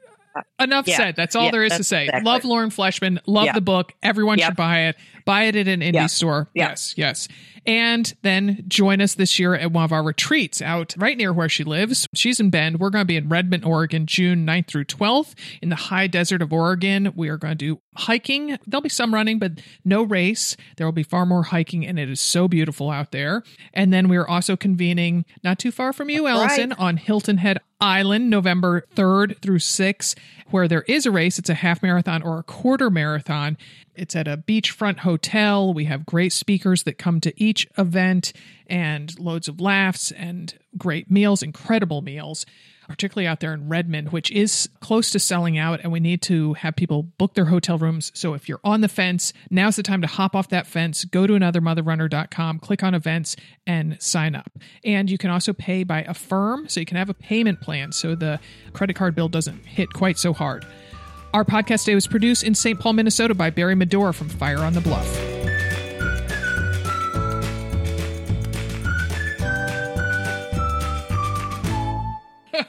enough said. That's all there is to say. Exactly. Love Lauren Fleshman. Love the book. Everyone yep. should buy it. Buy it at an indie store. Yes, yes and then join us this year at one of our retreats out right near where she lives. She's in Bend. We're going to be in Redmond, Oregon, June 9th through 12th in the high desert of Oregon. We are going to do hiking. There'll be some running, but no race. There will be far more hiking, and it is so beautiful out there. And then we are also convening not too far from you, Allison, right. on Hilton Head Island, November 3rd through 6th, where there is a race. It's a half marathon or a quarter marathon. It's at a beachfront hotel. We have great speakers that come to each event and loads of laughs and great meals, incredible meals, particularly out there in Redmond, which is close to selling out. And we need to have people book their hotel rooms. So if you're on the fence, now's the time to hop off that fence, go to anothermotherrunner.com, click on events, and sign up. And you can also pay by Affirm. So you can have a payment plan so the credit card bill doesn't hit quite so hard. Our podcast day was produced in St. Paul, Minnesota by Barry Medora from Fire on the Bluff.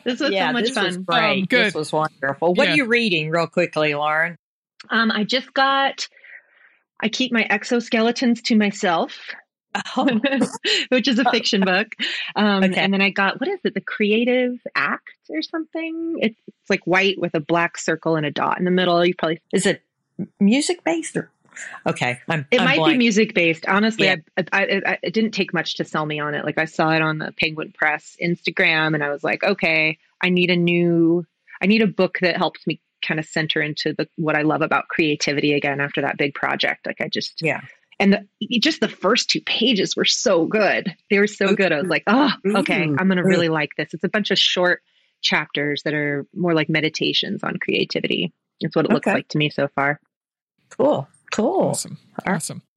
This was yeah, so much this fun. Was great. Um, good. This was wonderful. What yeah. are you reading, real quickly, Lauren? Um, I just got. I keep my exoskeletons to myself oh. which is a fiction book. Um, okay. And then I got, what is it? The Creative Act or something? It's, it's like white with a black circle and a dot in the middle. You probably. Is it music based or? Okay. I'm, it I'm might blank. be music based. Honestly, yeah. I, I, I, it didn't take much to sell me on it. Like I saw it on the Penguin Press Instagram and I was like, okay, I need a new, I need a book that helps me kind of center into the what I love about creativity again after that big project. Like I just yeah and the, just the first two pages were so good. They were so good. I was like, oh, mm. okay, I'm going to really like this. It's a bunch of short chapters that are more like meditations on creativity. It's what it looks okay. like to me so far. Cool. Cool. Awesome. Awesome.